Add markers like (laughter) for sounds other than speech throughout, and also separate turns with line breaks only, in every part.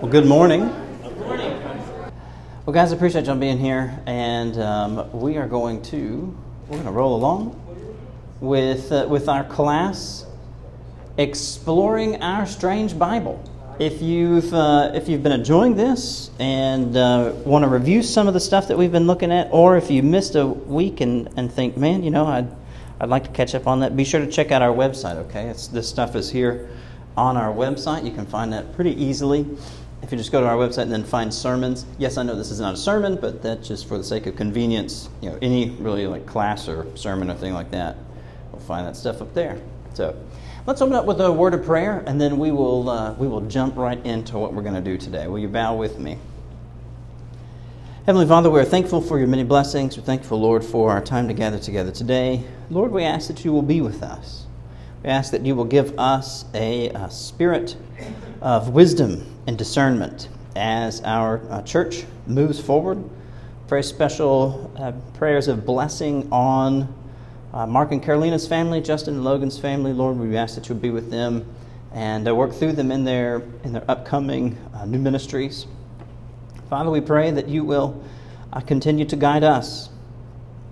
Well, good morning. Good morning. Well, guys, I appreciate y'all being here, and um, we are going to we're going to roll along with uh, with our class, exploring our strange Bible. If you've uh, if you've been enjoying this and uh, want to review some of the stuff that we've been looking at, or if you missed a week and, and think, man, you know, I'd I'd like to catch up on that, be sure to check out our website. Okay, it's, this stuff is here on our website. You can find that pretty easily if you just go to our website and then find sermons. Yes, I know this is not a sermon, but that's just for the sake of convenience. You know, any really like class or sermon or thing like that, we'll find that stuff up there. So let's open up with a word of prayer, and then we will uh, we will jump right into what we're going to do today. Will you bow with me? Heavenly Father, we are thankful for your many blessings. We're thankful, Lord, for our time to gather together today. Lord, we ask that you will be with us. We ask that you will give us a, a spirit of wisdom and discernment as our uh, church moves forward. Very special uh, prayers of blessing on uh, Mark and Carolina's family, Justin and Logan's family. Lord, we ask that you be with them and uh, work through them in their, in their upcoming uh, new ministries. Father, we pray that you will uh, continue to guide us,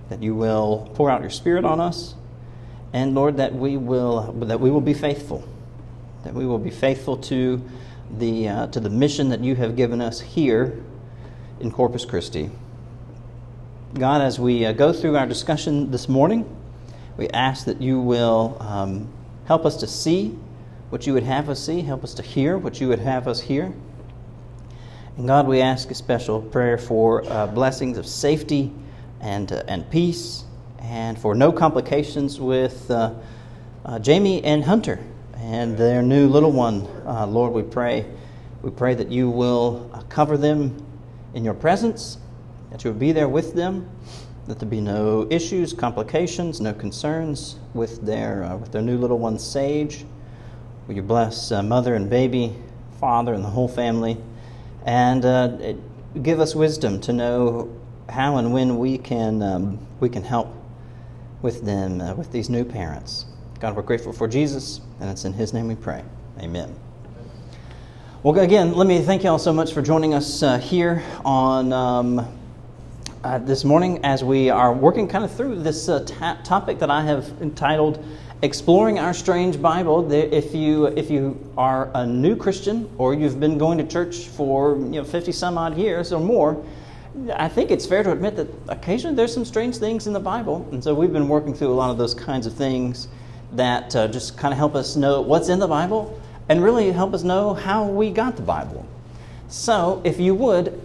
that you will pour out your Spirit on us and Lord, that we will that we will be faithful, that we will be faithful to the uh, to the mission that you have given us here in Corpus Christi. God, as we uh, go through our discussion this morning, we ask that you will um, help us to see what you would have us see, help us to hear what you would have us hear. And God, we ask a special prayer for uh, blessings of safety and, uh, and peace and for no complications with uh, uh, Jamie and Hunter and their new little one. Uh, Lord, we pray, we pray that you will uh, cover them in your presence, that you will be there with them, that there be no issues, complications, no concerns with their uh, with their new little one, Sage. Will you bless uh, mother and baby, father, and the whole family, and give us wisdom to know how and when we can um, we can help with them, uh, with these new parents. God, we're grateful for Jesus, and it's in His name we pray. Amen. Well, again, let me thank you all so much for joining us uh, here on um, uh, this morning as we are working kind of through this uh, topic that I have entitled "Exploring Our Strange Bible." If you if you are a new Christian or you've been going to church for you know fifty some odd years or more, I think it's fair to admit that occasionally there's some strange things in the Bible. And so we've been working through a lot of those kinds of things that uh, just kind of help us know what's in the Bible and really help us know how we got the Bible. So if you would,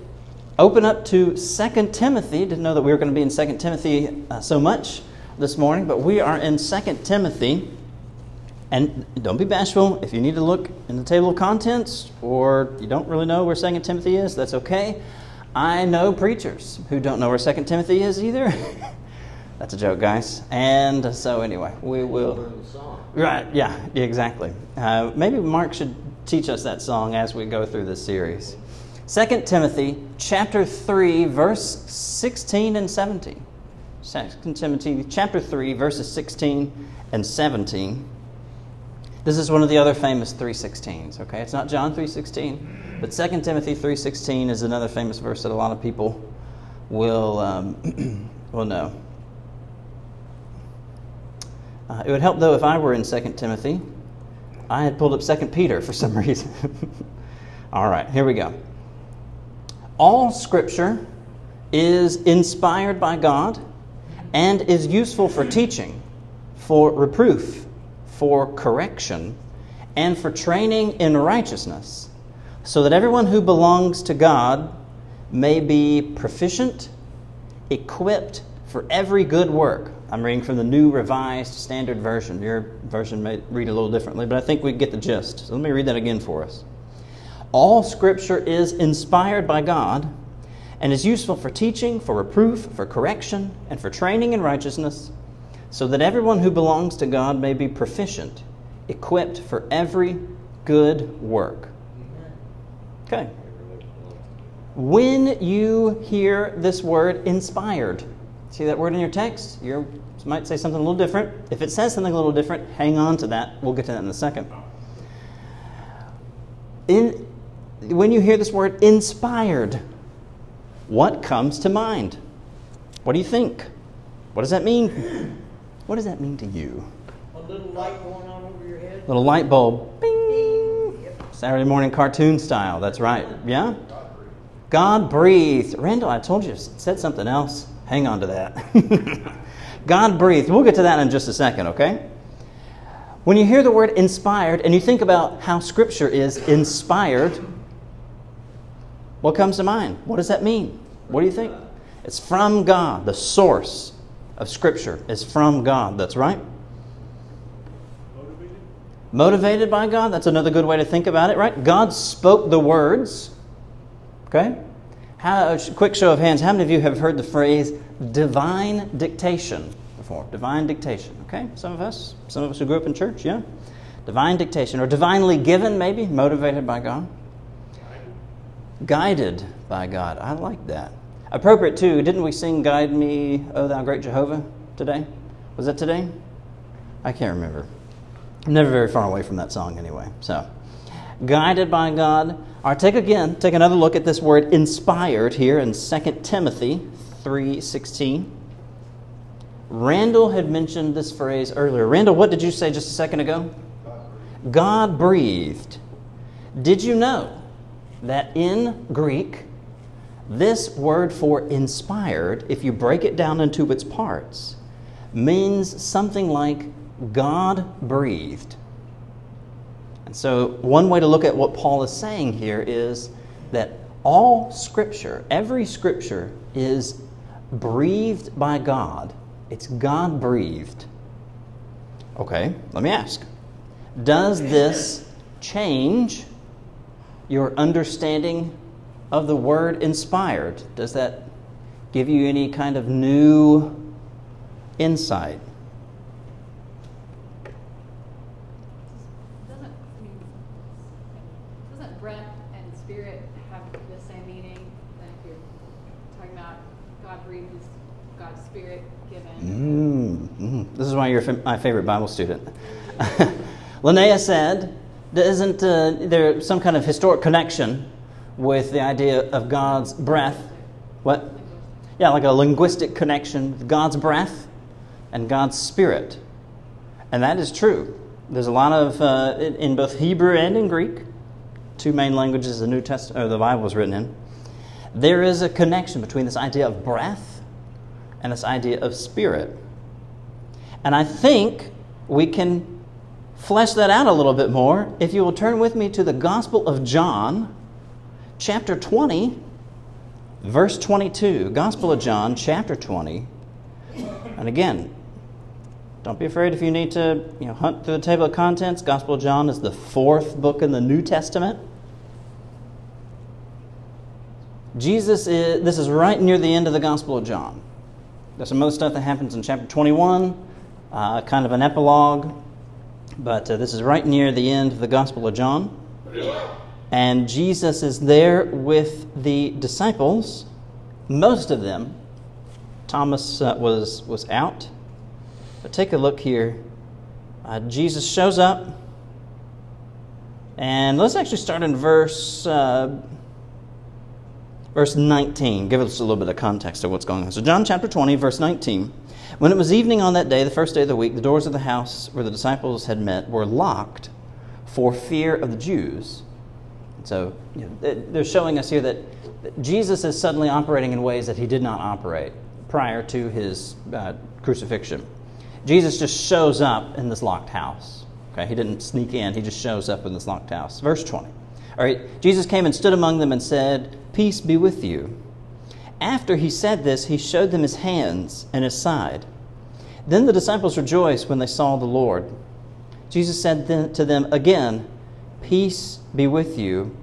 open up to 2 Timothy. Didn't know that we were going to be in 2 Timothy uh, so much this morning, but we are in 2 Timothy. And don't be bashful. If you need to look in the table of contents or you don't really know where 2 Timothy is, that's okay. I know preachers who don't know where Second Timothy is either. (laughs) That's a joke, guys. And so, anyway, we will. Right, yeah, exactly. Uh, maybe Mark should teach us that song as we go through this series. Second Timothy chapter 3, verse 16 and 17. Second Timothy chapter 3, verses 16 and 17. This is one of the other famous 316s, okay? It's not John 316, but 2 Timothy 316 is another famous verse that a lot of people will, um, (clears throat) will know. Uh, it would help, though, if I were in 2 Timothy. I had pulled up 2 Peter for some (laughs) reason. All right, here we go. All Scripture is inspired by God and is useful for teaching, for reproof, for correction, and for training in righteousness, so that everyone who belongs to God may be proficient, equipped for every good work. I'm reading from the New Revised Standard Version. Your version may read a little differently, but I think we get the gist. So let me read that again for us. All Scripture is inspired by God and is useful for teaching, for reproof, for correction, and for training in righteousness so that everyone who belongs to God may be proficient, equipped for every good work. Okay. When you hear this word inspired, see that word in your text? You might say something a little different. If it says something a little different, hang on to that. We'll get to that in a second. In when you hear this word inspired, what comes to mind? What do you think? What does that mean? What does that mean to you?
A little light going on over your head.
Little light bulb. Bing! Saturday morning cartoon style. That's right. Yeah? God breathed. Randall, I told you, said something else. Hang on to that. (laughs) God breathed. We'll get to that in just a second, okay? When you hear the word inspired and you think about how Scripture is inspired, what comes to mind? What does that mean? What do you think? It's from God. The source of Scripture is from God. That's right.
Motivated?
Motivated by God. That's another good way to think about it, right? God spoke the words. Okay? How, a quick show of hands. How many of you have heard the phrase divine dictation before? Divine dictation. Okay? Some of us. Some of us who grew up in church, yeah? Divine dictation. Or divinely given, maybe, motivated by God. Guided by God. I like that. Appropriate too. Didn't we sing Guide Me, O Thou Great Jehovah today? Was that today? I can't remember. I'm never very far away from that song anyway. So, guided by God. All right, take again, take another look at this word inspired here in 2 Timothy 3:16. Randall had mentioned this phrase earlier. Randall, what did you say just a second ago? God breathed. Did you know that in Greek, this word for inspired, if you break it down into its parts, means something like God breathed. And so, one way to look at what Paul is saying here is that all Scripture, every Scripture, is breathed by God. It's God breathed. Okay, let me ask Does this change your understanding of the word inspired? Does that give you any kind of new insight?
Doesn't, I mean, doesn't breath and spirit have the same meaning? That if you're talking about Is God's spirit given?
Mm, mm. This is why you're my favorite Bible student. (laughs) Linnea said, Isn't uh, there some kind of historic connection with the idea of God's breath? What? Yeah, like a linguistic connection with God's breath and God's spirit. And that is true. There's a lot of, uh, in, both Hebrew and in Greek, two main languages the New Testament or the Bible was written in. There is a connection between this idea of breath and this idea of spirit. And I think we can flesh that out a little bit more if you will turn with me to the Gospel of John, chapter 20, verse 22. Gospel of John, chapter 20. And again, don't be afraid if you need to you know, hunt through the table of contents. Gospel of John is the fourth book in the New Testament. Jesus is, this is right near the end of the Gospel of John. There's some other stuff that happens in chapter 21, uh, kind of an epilogue, but uh, this is right near the end of the Gospel of John. And Jesus is there with the disciples, most of them. Thomas uh, was, was out. But take a look here. Uh, Jesus shows up. And let's actually start in verse uh, verse 19. Give us a little bit of context of what's going on. So, John chapter 20, verse 19. When it was evening on that day, the first day of the week, the doors of the house where the disciples had met were locked for fear of the Jews. So, you know, they're showing us here that Jesus is suddenly operating in ways that he did not operate prior to his uh, crucifixion. Jesus just shows up in this locked house. Okay, he didn't sneak in, he just shows up in this locked house. Verse 20. All right, Jesus came and stood among them and said, Peace be with you. After he said this, he showed them his hands and his side. Then the disciples rejoiced when they saw the Lord. Jesus said to them again, Peace be with you.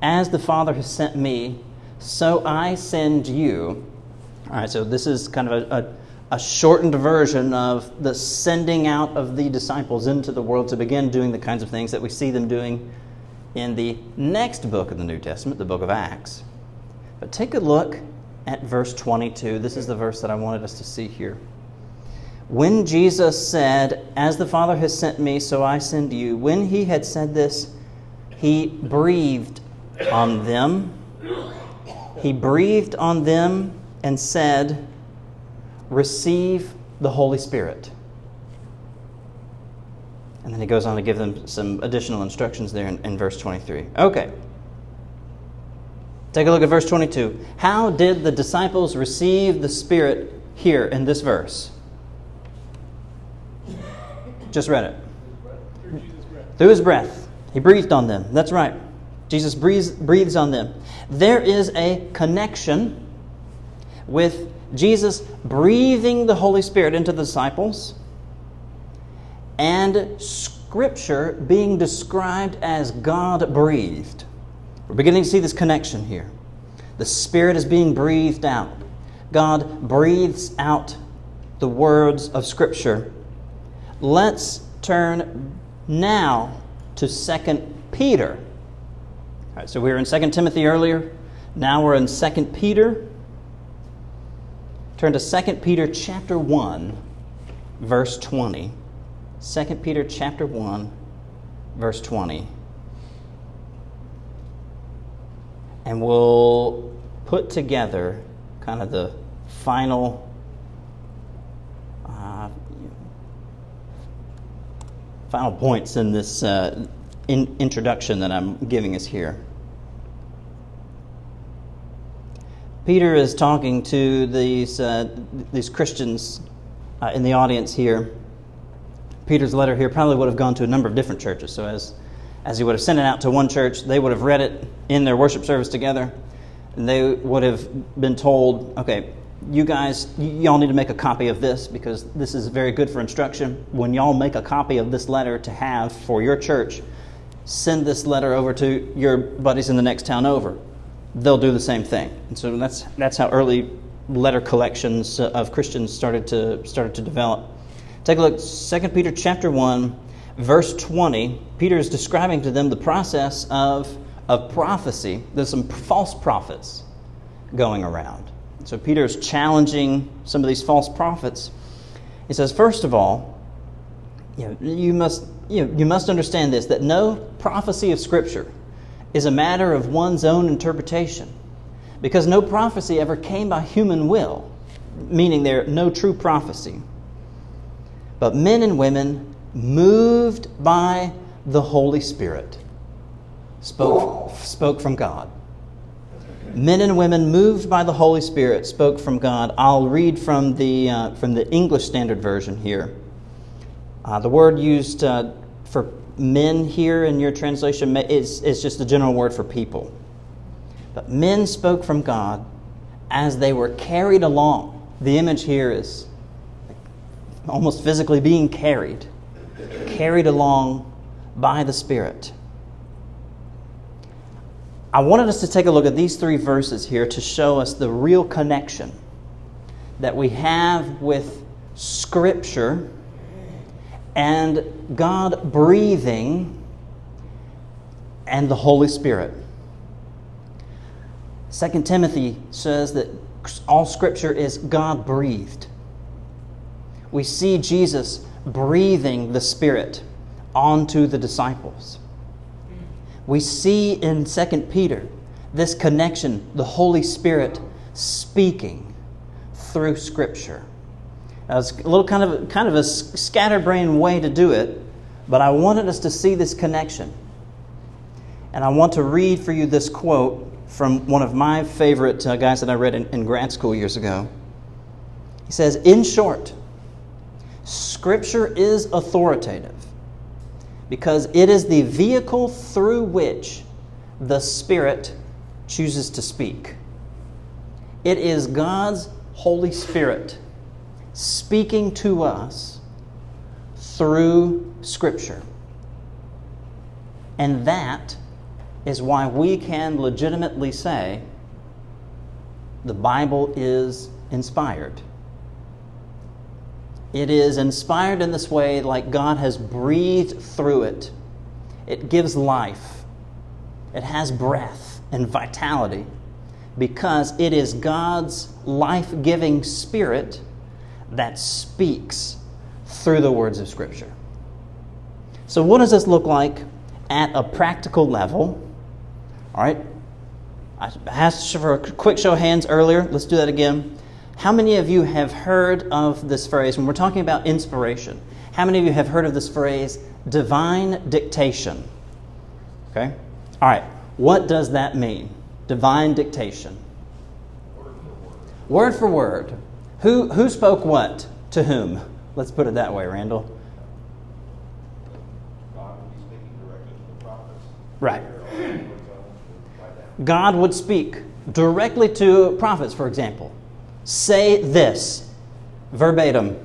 As the Father has sent me, so I send you. All right, so this is kind of a, a, a, shortened version of the sending out of the disciples into the world to begin doing the kinds of things that we see them doing in the next book of the New Testament, the book of Acts. But take a look at verse 22. This is the verse that I wanted us to see here. When Jesus said, As the Father has sent me, so I send you, when he had said this, he breathed on them. He breathed on them and said, Receive the Holy Spirit. And then he goes on to give them some additional instructions there in, in verse 23. Okay. Take a look at verse 22. How did the disciples receive the Spirit here in this verse? Just read it. Through his breath. He breathed on them. That's right. Jesus breathes, breathes on them. There is a connection with Jesus breathing the Holy Spirit into the disciples and Scripture being described as God breathed. We're beginning to see this connection here. The Spirit is being breathed out. God breathes out the words of Scripture. Let's turn now to 2 Peter. All right, so we were in 2 Timothy earlier. Now we're in 2 Peter. Turn to 2 Peter chapter 1, verse 20. 2 Peter chapter 1, verse 20. And we'll put together kind of the final uh, final points in this uh, in introduction that I'm giving us here. Peter is talking to these, uh, these Christians uh, in the audience here. Peter's letter here probably would have gone to a number of different churches. So, as, as he would have sent it out to one church, they would have read it in their worship service together, and they would have been told, okay, you guys, y'all need to make a copy of this because this is very good for instruction. When y'all make a copy of this letter to have for your church, send this letter over to your buddies in the next town over they'll do the same thing. And so that's, that's how early letter collections uh, of Christians started to, started to develop. Take a look, 2 Peter chapter 1, verse 20. Peter is describing to them the process of, of prophecy. There's some false prophets going around. So Peter is challenging some of these false prophets. He says, first of all, you, know, you, must, you, know, you must understand this that no prophecy of Scripture is a matter of one's own interpretation. Because no prophecy ever came by human will, meaning there no true prophecy. But men and women moved by the Holy Spirit spoke, spoke from God. Men and women moved by the Holy Spirit spoke from God. I'll read from the, uh, from the English Standard Version here. Uh, the word used uh, for men here in your translation is, is just a general word for people. But men spoke from God as they were carried along. The image here is almost physically being carried, carried along by the Spirit. I wanted us to take a look at these three verses here to show us the real connection that we have with Scripture and God breathing and the Holy Spirit. 2 Timothy says that all scripture is God breathed. We see Jesus breathing the Spirit onto the disciples. We see in 2 Peter this connection, the Holy Spirit speaking through Scripture. Now, it's a little kind of, kind of a scatterbrained way to do it, but I wanted us to see this connection. And I want to read for you this quote from one of my favorite uh, guys that I read in, in grad school years ago. He says, In short, Scripture is authoritative because it is the vehicle through which the Spirit chooses to speak. It is God's Holy Spirit speaking to us through Scripture. And that is why we can legitimately say the Bible is inspired. It is inspired in this way, like God has breathed through it. It gives life, it has breath and vitality because it is God's life giving spirit that speaks through the words of Scripture. So, what does this look like at a practical level? All right? I asked for a quick show of hands earlier. Let's do that again. How many of you have heard of this phrase when we're talking about inspiration? How many of you have heard of this phrase, divine dictation? Okay? All right. What does that mean? Divine dictation. Word for word. Who, who spoke what to whom? Let's put it that way, Randall.
God would be speaking directly to the prophets.
Right. God would speak directly to prophets, for example. Say this verbatim.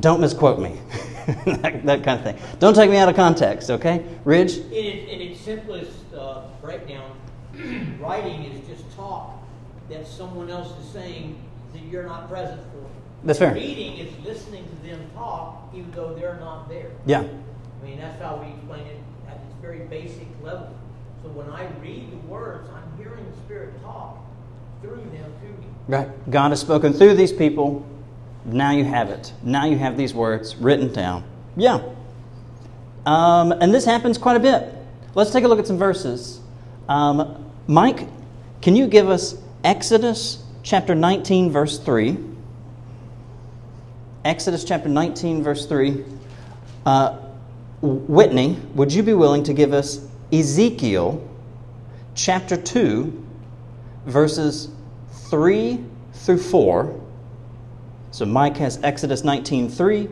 Don't misquote me. (laughs) that, that kind of thing. Don't take me out of context, okay? Ridge?
In, its- in its simplest uh, breakdown, (clears throat) writing is just talk that someone else is saying that you're not present for.
That's fair.
Reading is listening to them talk even though they're not there.
Yeah.
I mean, that's how we explain it at its very basic level. So when I read the words, I'm hearing the Spirit talk through them to me.
Right. God has spoken through these people. Now you have it. Now you have these words written down. Yeah. Um, and this happens quite a bit. Let's take a look at some verses. Um, Mike, can you give us Exodus chapter 19, verse 3? Exodus chapter 19, verse 3. Uh, Whitney, would you be willing to give us Ezekiel chapter 2, verses 3 through 4? So Mike has Exodus 19, 3.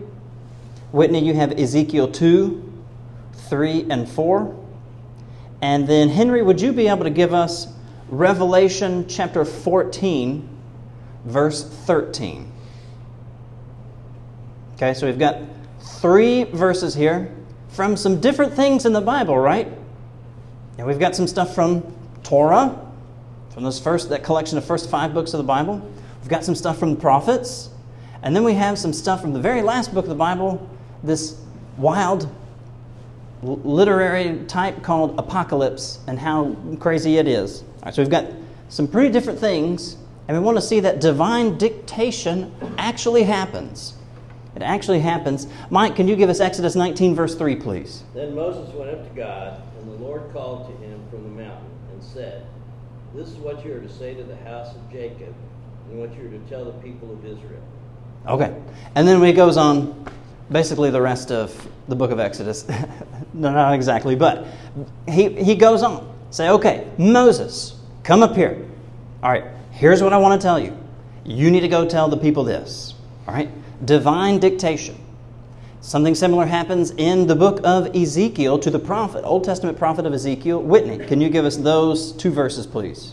Whitney, you have Ezekiel 2, 3 and 4. And then, Henry, would you be able to give us Revelation chapter 14, verse 13? Okay, so we've got three verses here from some different things in the Bible, right? And we've got some stuff from Torah, from those first that collection of first five books of the Bible. We've got some stuff from the prophets, and then we have some stuff from the very last book of the Bible, this wild literary type called Apocalypse, and how crazy it is. All right, so we've got some pretty different things, and we want to see that divine dictation actually happens. It actually happens. Mike, can you give us Exodus 19, verse 3, please?
Then Moses went up to God, and the Lord called to him from the mountain and said, This is what you are to say to the house of Jacob, and what you are to tell the people of Israel.
Okay. And then he goes on basically the rest of the book of Exodus. (laughs) no, not exactly, but he, he goes on. Say, okay, Moses, come up here. All right, here's what I want to tell you. You need to go tell the people this. All right? Divine dictation. Something similar happens in the book of Ezekiel to the prophet, Old Testament prophet of Ezekiel. Whitney, can you give us those two verses, please?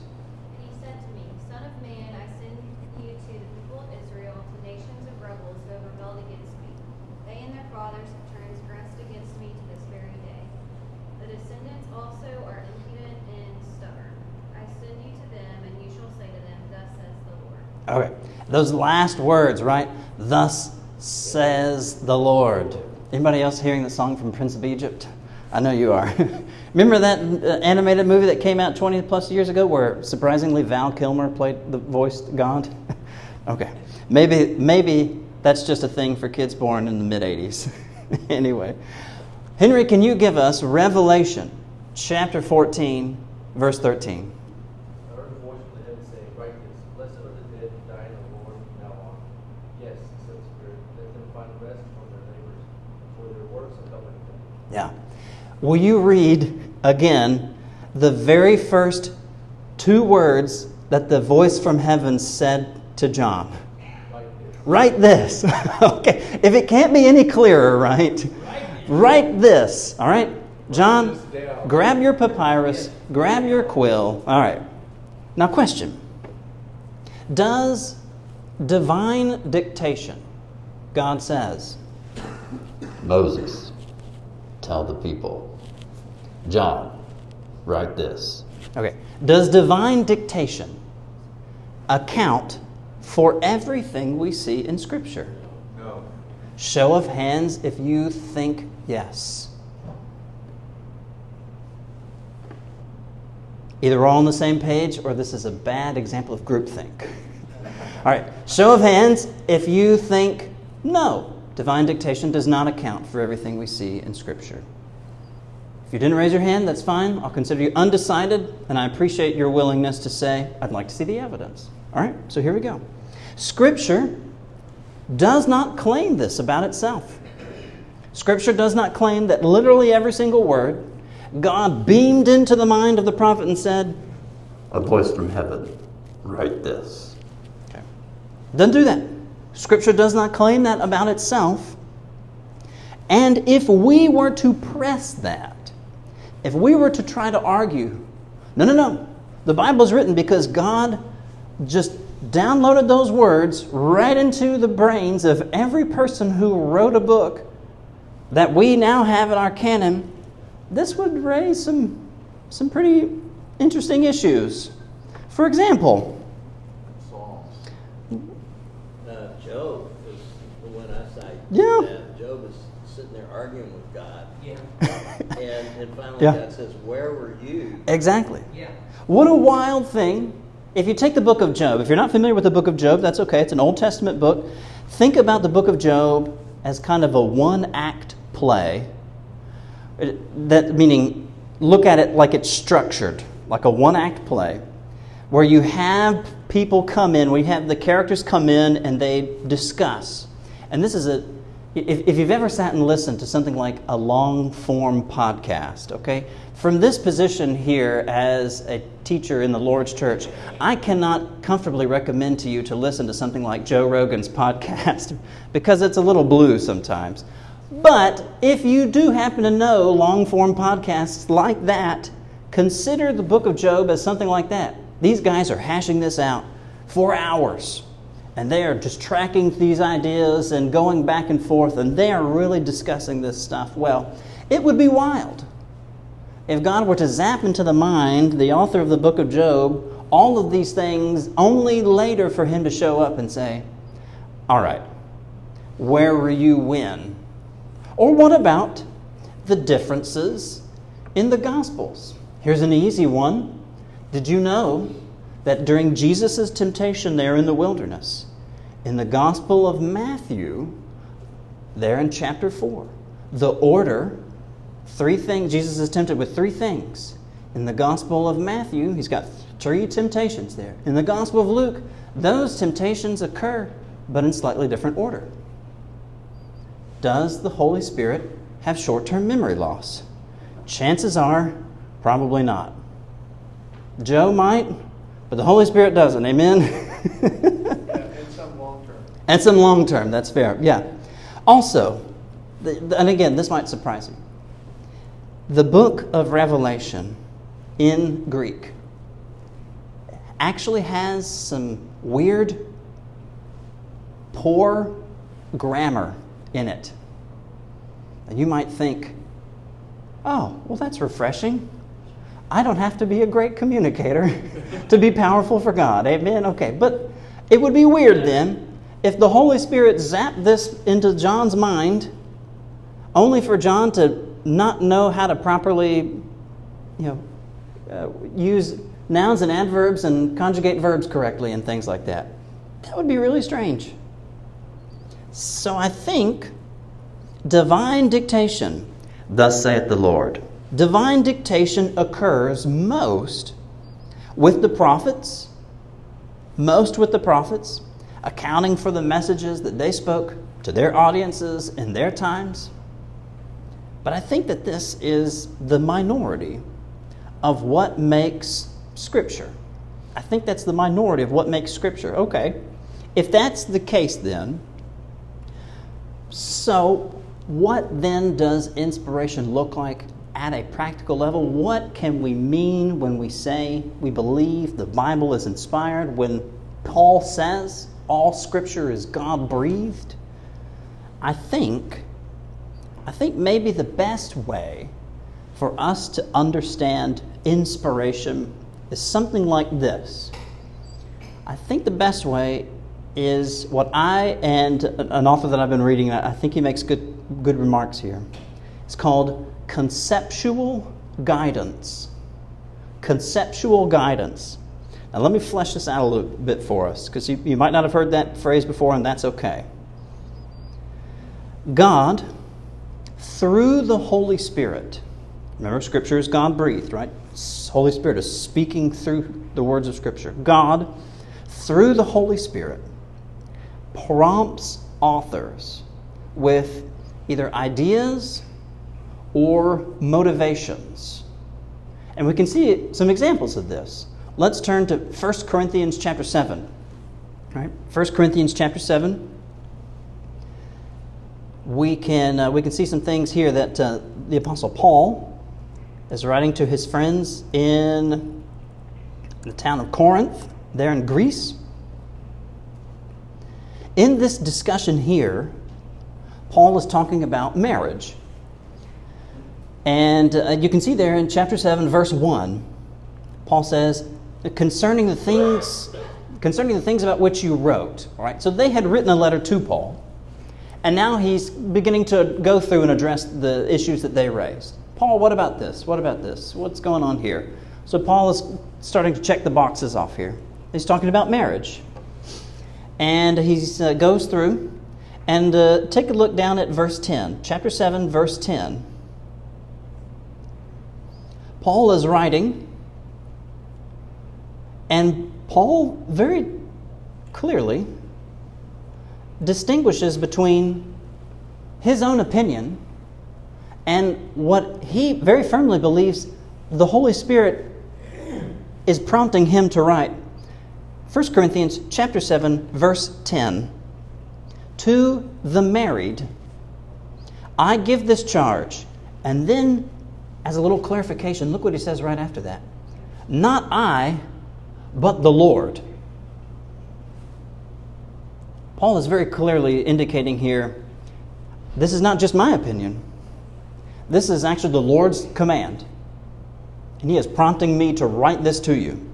He said to me, Son of man, I send you to the people of Israel, to nations of rebels who have rebelled against me. They and their fathers have transgressed against me to this very day. The descendants also are impudent and stubborn. I send you to them, and you shall say to them, Thus says the Lord.
Okay. Those last words, right? Thus says the Lord. Anybody else hearing the song from Prince of Egypt? I know you are. (laughs) Remember that uh, animated movie that came out 20 plus years ago where surprisingly Val Kilmer played the voiced God? (laughs) okay. Maybe maybe that's just a thing for kids born in the mid 80s. (laughs) anyway. Henry, can you give us Revelation chapter 14 verse 13?
I heard a voice from the heaven saying, Write this, blessed are the dead who die in the Lord from now on. Yes, said the Spirit, let them find rest from their labors, for their works accompany them.
Yeah. Will you read again the very first two words that the voice from heaven said to John?
Write this. (laughs)
Okay. If it can't be any clearer, right? Write this. All right. John, grab your papyrus, grab your quill. All right. Now, question Does divine dictation, God says, Moses, tell the people. John, write this. Okay. Does divine dictation account for everything we see in Scripture?
No.
Show of hands if you think yes. Either we're all on the same page or this is a bad example of groupthink. (laughs) All right, show of hands if you think no, divine dictation does not account for everything we see in Scripture. If you didn't raise your hand, that's fine. I'll consider you undecided, and I appreciate your willingness to say, I'd like to see the evidence. All right, so here we go. Scripture does not claim this about itself. Scripture does not claim that literally every single word God beamed into the mind of the prophet and said, A voice from heaven, write this. Okay. Doesn't do that. Scripture does not claim that about itself. And if we were to press that, if we were to try to argue, no, no, no, the Bible is written because God just downloaded those words right into the brains of every person who wrote a book that we now have in our canon, this would raise some, some pretty interesting issues. For example,
Psalms.
Uh, Job is the one I cite.
Yeah.
Job is sitting there arguing with God.
Yeah,
And, and finally,
Yeah.
God says, Where were you?
exactly.
yeah.
What a wild thing. If you take the book of Job, if you're not familiar with the book of Job, that's okay. It's an Old Testament book. Think about the book of Job as kind of a one act play. That meaning look at it like it's structured, like a one act play, where you have people come in, we have the characters come in and they discuss. And this is a if, if you've ever sat and listened to something like a long form podcast, okay, from this position here as a teacher in the Lord's church, I cannot comfortably recommend to you to listen to something like Joe Rogan's podcast (laughs) because it's a little blue sometimes. But if you do happen to know long form podcasts like that, consider the book of Job as something like that. These guys are hashing this out for hours. And they are just tracking these ideas and going back and forth, and they are really discussing this stuff. Well, it would be wild if God were to zap into the mind, the author of the book of Job, all of these things, only later for him to show up and say, All right, where were you when? Or what about the differences in the Gospels? Here's an easy one. Did you know that during Jesus' temptation there in the wilderness, in the Gospel of Matthew, there in chapter 4, the order, three things, Jesus is tempted with three things. In the Gospel of Matthew, he's got three temptations there. In the Gospel of Luke, those temptations occur, but in slightly different order. Does the Holy Spirit have short term memory loss? Chances are, probably not. Joe might, but the Holy Spirit doesn't. Amen? (laughs)
And some long term.
And some long term, that's fair. Yeah. Also, and again, this might surprise you. The book of Revelation in Greek actually has some weird, poor grammar in it. And you might think, oh, well, that's refreshing. I don't have to be a great communicator (laughs) to be powerful for God. Amen? Okay, but it would be weird then if the Holy Spirit zapped this into John's mind only for John to not know how to properly, you know, uh, use nouns and adverbs and conjugate verbs correctly and things like that. That would be really strange. So I think divine dictation, thus saith the Lord, divine dictation occurs most with the prophets, most with the prophets, accounting for the messages that they spoke to their audiences in their times. But I think that this is the minority of what makes Scripture. I think that's the minority of what makes Scripture. Okay, if that's the case, then, so what then does inspiration look like at a practical level? What can we mean when we say we believe the Bible is inspired? When Paul says all Scripture is God breathed? I think, I think maybe the best way for us to understand inspiration is something like this. I think the best way is what I and an author that I've been reading, I think he makes good, good remarks here. It's called conceptual guidance. Conceptual guidance. Now, let me flesh this out a little bit for us, because you, you might not have heard that phrase before, and that's okay. God, through the Holy Spirit, Remember, Scripture is God breathed, right? Holy Spirit is speaking through the words of Scripture. God, through the Holy Spirit, prompts authors with either ideas or motivations. And we can see some examples of this. Let's turn to 1 Corinthians chapter 7. Right? 1 Corinthians chapter 7. We can, uh, we can see some things here that uh, the Apostle Paul is writing to his friends in the town of Corinth, there in Greece. In this discussion here, Paul is talking about marriage. And uh, you can see there in chapter 7, verse 1, Paul says, concerning the things concerning the things about which you wrote. All right, so they had written a letter to Paul, and now he's beginning to go through and address the issues that they raised. Paul, what about this? What about this? What's going on here? So Paul is starting to check the boxes off here. He's talking about marriage, and he uh, goes through and uh, take a look down at verse 10, chapter 7, verse 10. Paul is writing, and Paul very clearly distinguishes between his own opinion and what he very firmly believes the Holy Spirit is prompting him to write. 1 Corinthians chapter 7 verse 10 to the married I give this charge. And then as a little clarification look what he says right after that. Not I but the Lord Paul is very clearly indicating here this is not just my opinion this is actually the Lord's command. And He is prompting me to write this to you.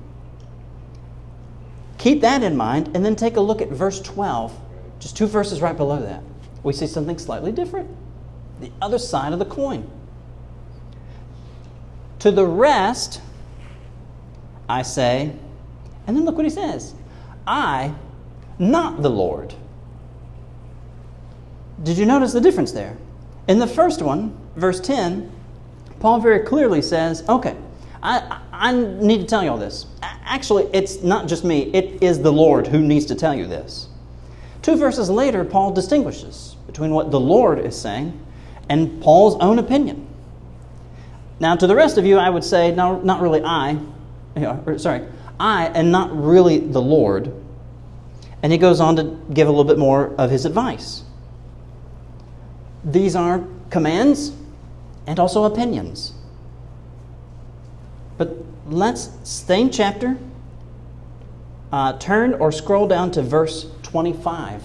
Keep that in mind, and then take a look at verse 12, just two verses right below that. We see something slightly different the other side of the coin. To the rest, I say, and then look what he says I, not the Lord. Did you notice the difference there? In the first one, verse 10, Paul very clearly says, okay, I, I need to tell you all this. Actually, it's not just me, it is the Lord who needs to tell you this. Two verses later, Paul distinguishes between what the Lord is saying and Paul's own opinion. Now, to the rest of you, I would say, no, not really I, or, sorry, I, and not really the Lord. And he goes on to give a little bit more of his advice. These are commands and also opinions. But let's stay in chapter. Uh, turn or scroll down to verse 25.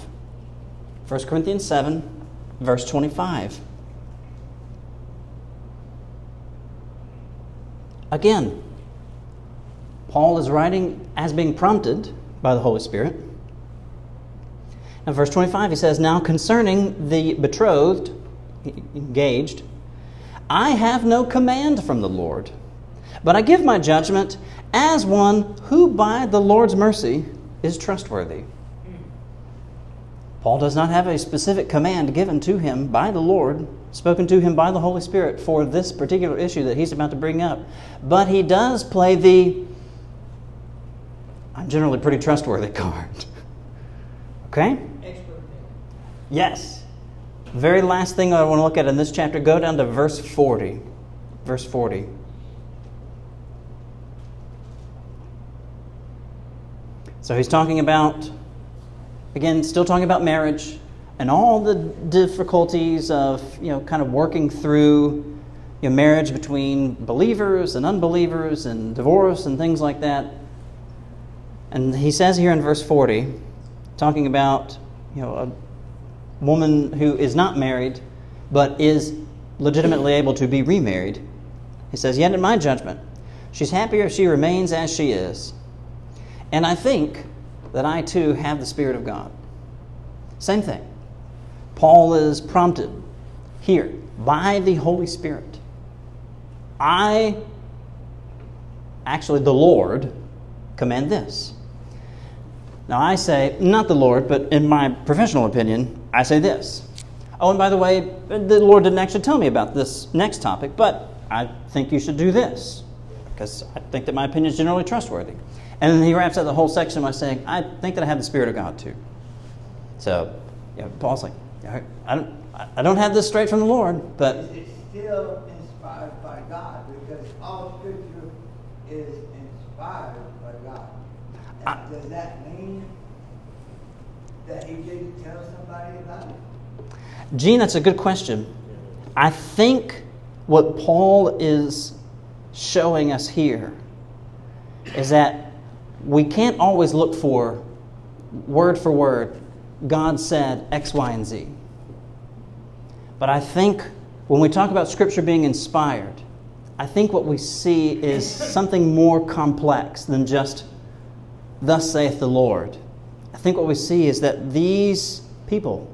1 Corinthians 7, verse 25. Again, Paul is writing as being prompted by the Holy Spirit. Now, verse 25, he says, Now concerning the betrothed, engaged, I have no command from the Lord, but I give my judgment as one who by the Lord's mercy is trustworthy. Paul does not have a specific command given to him by the Lord, spoken to him by the Holy Spirit for this particular issue that he's about to bring up. But he does play the I'm generally pretty trustworthy card. okay? Expert. Yes. Very last thing I want to look at in this chapter, go down to verse 40. Verse 40. So he's talking about, again, still talking about marriage and all the difficulties of, you know, kind of working through you know, marriage between believers and unbelievers and divorce and things like that. And he says here in verse 40, talking about, you know, a woman who is not married but is legitimately able to be remarried. He says, Yet in my judgment, she's happier if she remains as she is. And I think that I too have the Spirit of God. Same thing. Paul is prompted here by the Holy Spirit. I, actually, the Lord, command this. Now, I say, not the Lord, but in my professional opinion, I say this. Oh, and by the way, the Lord didn't actually tell me about this next topic, but I think you should do this because I think that my opinion is generally trustworthy. And then he wraps up the whole section by saying, I think that I have the Spirit of God too. So, yeah, Paul's like, I don't, I don't have this straight from the Lord, but.
It's still inspired by God because all scripture is inspired by God.
I-
does that that he didn't tell somebody about it?
Gene, that's a good question. I think what Paul is showing us here is that we can't always look for word for word, God said X, Y, and Z. But I think when we talk about Scripture being inspired, I think what we see is something more complex than just, Thus saith the Lord. Think what we see is that these people,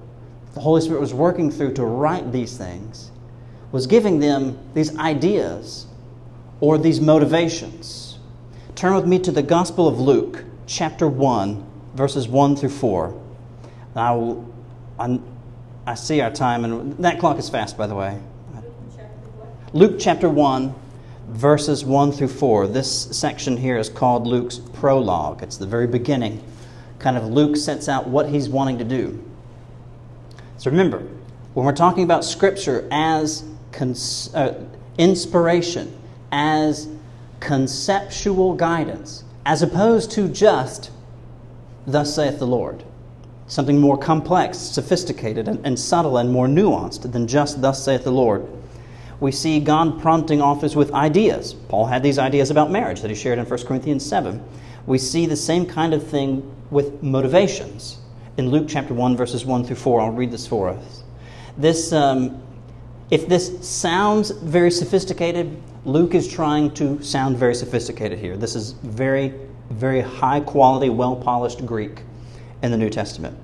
the Holy Spirit was working through to write these things, was giving them these ideas or these motivations. Turn with me to the Gospel of Luke, chapter 1, verses 1 through 4. And I, will, I, I see our time, and that clock is fast, by the way. Luke chapter 1, verses 1 through 4. This section here is called Luke's prologue. It's the very beginning. Kind of Luke sets out what he's wanting to do. So remember, when we're talking about Scripture as cons- uh, inspiration, as conceptual guidance, as opposed to just, Thus saith the Lord, something more complex, sophisticated, and, and subtle, and more nuanced than just, Thus saith the Lord we see God prompting authors with ideas. Paul had these ideas about marriage that he shared in 1 Corinthians 7. We see the same kind of thing with motivations. In Luke chapter 1, verses 1 through 4, I'll read this for us. This, um, if this sounds very sophisticated, Luke is trying to sound very sophisticated here. This is very, very high quality, well polished Greek in the New Testament.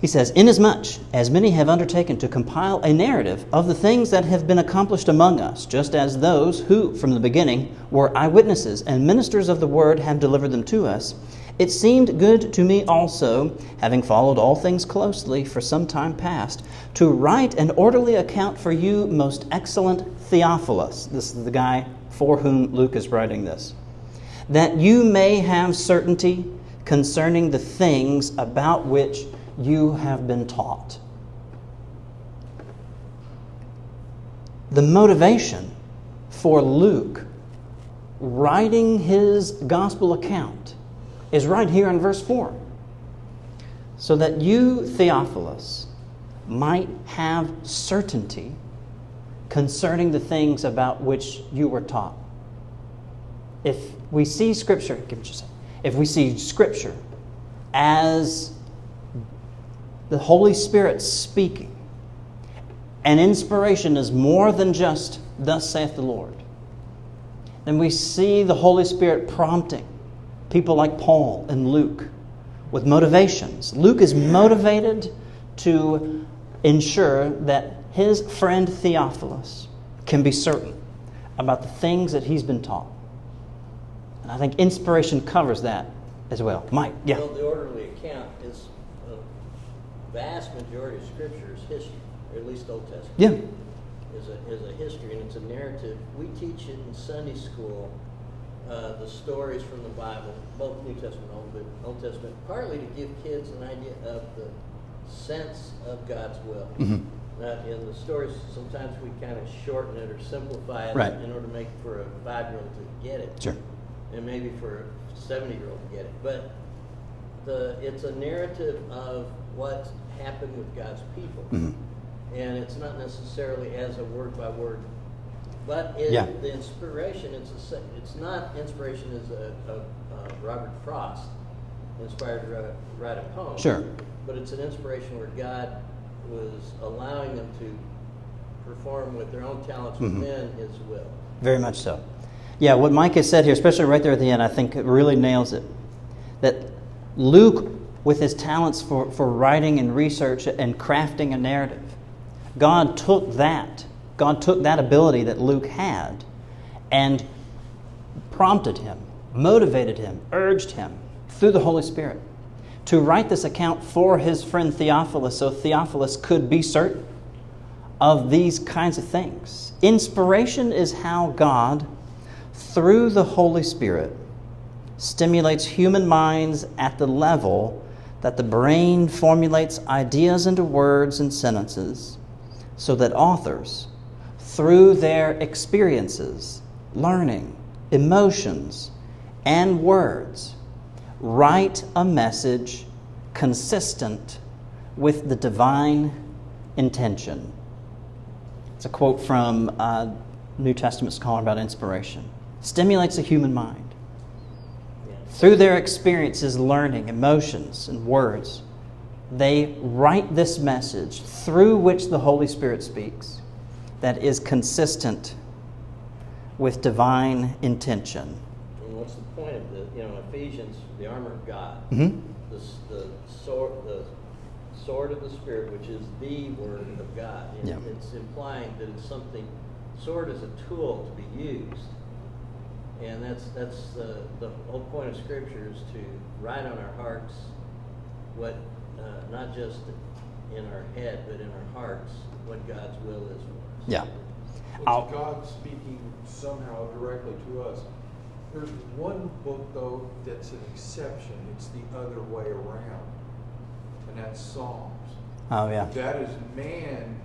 He says, Inasmuch as many have undertaken to compile a narrative of the things that have been accomplished among us, just as those who, from the beginning, were eyewitnesses and ministers of the word have delivered them to us, it seemed good to me also, having followed all things closely for some time past, to write an orderly account for you, most excellent Theophilus. This is the guy for whom Luke is writing this. That you may have certainty concerning the things about which you have been taught. The motivation for Luke writing his gospel account is right here in verse 4. So that you, Theophilus, might have certainty concerning the things about which you were taught. If we see Scripture, give me just a second. If we see Scripture as the Holy Spirit speaking. And inspiration is more than just, Thus saith the Lord. Then we see the Holy Spirit prompting people like Paul and Luke with motivations. Luke is motivated to ensure that his friend Theophilus can be certain about the things that he's been taught. And I think inspiration covers that as well. Mike, yeah.
Well, the orderly account vast majority of Scripture is history, or at least Old Testament.
Yeah.
Is a, is a history and it's a narrative. We teach it in Sunday school, uh, the stories from the Bible, both New Testament and Old, Old Testament, partly to give kids an idea of the sense of God's will.
Mhm.
Uh, in the stories, sometimes we kind of shorten it or simplify it
Right.
in order to make for a five-year-old to get it
Sure.
and maybe for a 70 year old to get it. But the it's a narrative of what happened with God's people.
Mhm.
And it's not necessarily as a word by word, but it,
Yeah.
the inspiration, it's, a, it's not inspiration as a, a, uh Robert Frost inspired to write, write a poem.
Sure.
But it's an inspiration where God was allowing them to perform with their own talents
Mhm.
within His will.
Very much so. Yeah, what Mike has said here, especially right there at the end, I think it really nails it. That Luke, with his talents for, for writing and research and crafting a narrative, God took that, God took that ability that Luke had and prompted him, motivated him, urged him through the Holy Spirit to write this account for his friend Theophilus so Theophilus could be certain of these kinds of things. Inspiration is how God, through the Holy Spirit, stimulates human minds at the level that the brain formulates ideas into words and sentences so that authors, through their experiences, learning, emotions, and words, write a message consistent with the divine intention. It's a quote from uh, New Testament scholar about inspiration. Stimulates the human mind. Through their experiences, learning, emotions, and words, they write this message through which the Holy Spirit speaks that is consistent with divine intention.
And what's the point of the, you know, Ephesians, the armor of God,
Mhm.
the, the sword, the sword of the Spirit, which is the word of God. And
Yeah.
It's implying that it's something, sword is a tool to be used. And that's, that's the, the whole point of Scripture is to write on our hearts what, uh, not just in our head, but in our hearts, what God's will is for us.
Yeah.
It's
I'll-
God speaking somehow directly to us. There's one book, though, that's an exception. It's the other way around, and that's Psalms.
Oh, yeah.
That is man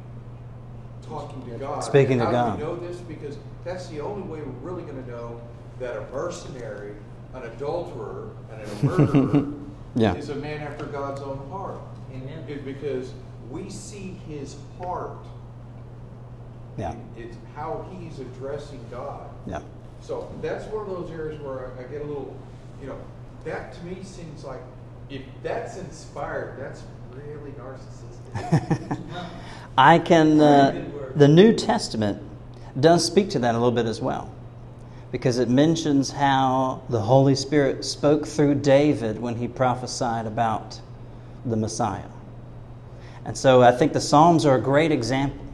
talking to God.
Speaking to
How
God.
do we know this? Because that's the only way we're really going to know that a mercenary, an adulterer, and a (laughs) murderer
Yeah.
is a man after God's own heart.
Amen.
Is because we see his heart.
Yeah.
It's how he's addressing God.
Yeah.
So that's one of those areas where I, I get a little, you know, that to me seems like if that's inspired, that's really narcissistic. (laughs)
I can. Uh, the New Testament does speak to that a little bit as well, because it mentions how the Holy Spirit spoke through David when he prophesied about the Messiah. And so I think the Psalms are a great example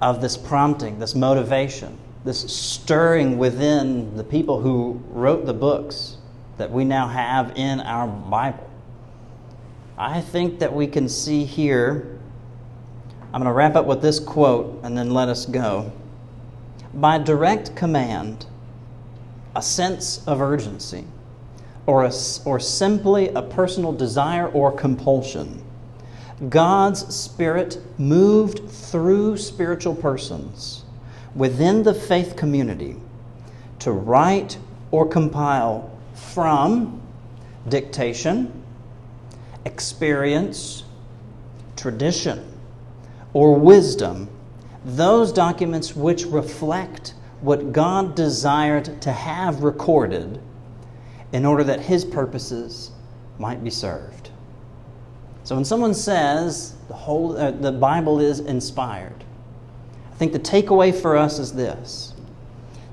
of this prompting, this motivation, this stirring within the people who wrote the books that we now have in our Bible. I think that we can see here I'm going to wrap up with this quote and then let us go. By direct command, a sense of urgency, or, a, or simply a personal desire or compulsion, God's Spirit moved through spiritual persons within the faith community to write or compile from dictation, experience, tradition, or wisdom those documents which reflect what God desired to have recorded in order that His purposes might be served. So when someone says the, whole, uh, the Bible is inspired, I think the takeaway for us is this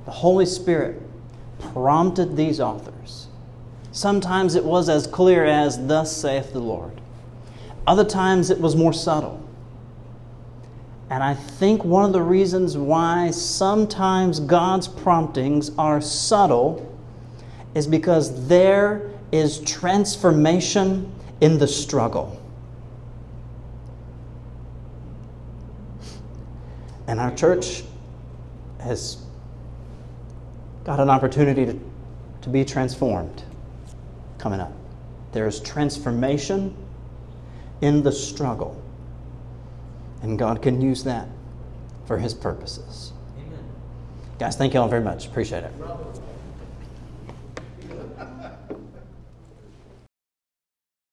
the Holy Spirit prompted these authors. Sometimes it was as clear as, Thus saith the Lord. Other times it was more subtle. And I think one of the reasons why sometimes God's promptings are subtle is because there is transformation in the struggle. And our church has got an opportunity to, to be transformed coming up. There's transformation in the struggle. And God can use that for His purposes.
Amen.
Guys, thank you all very much. Appreciate it.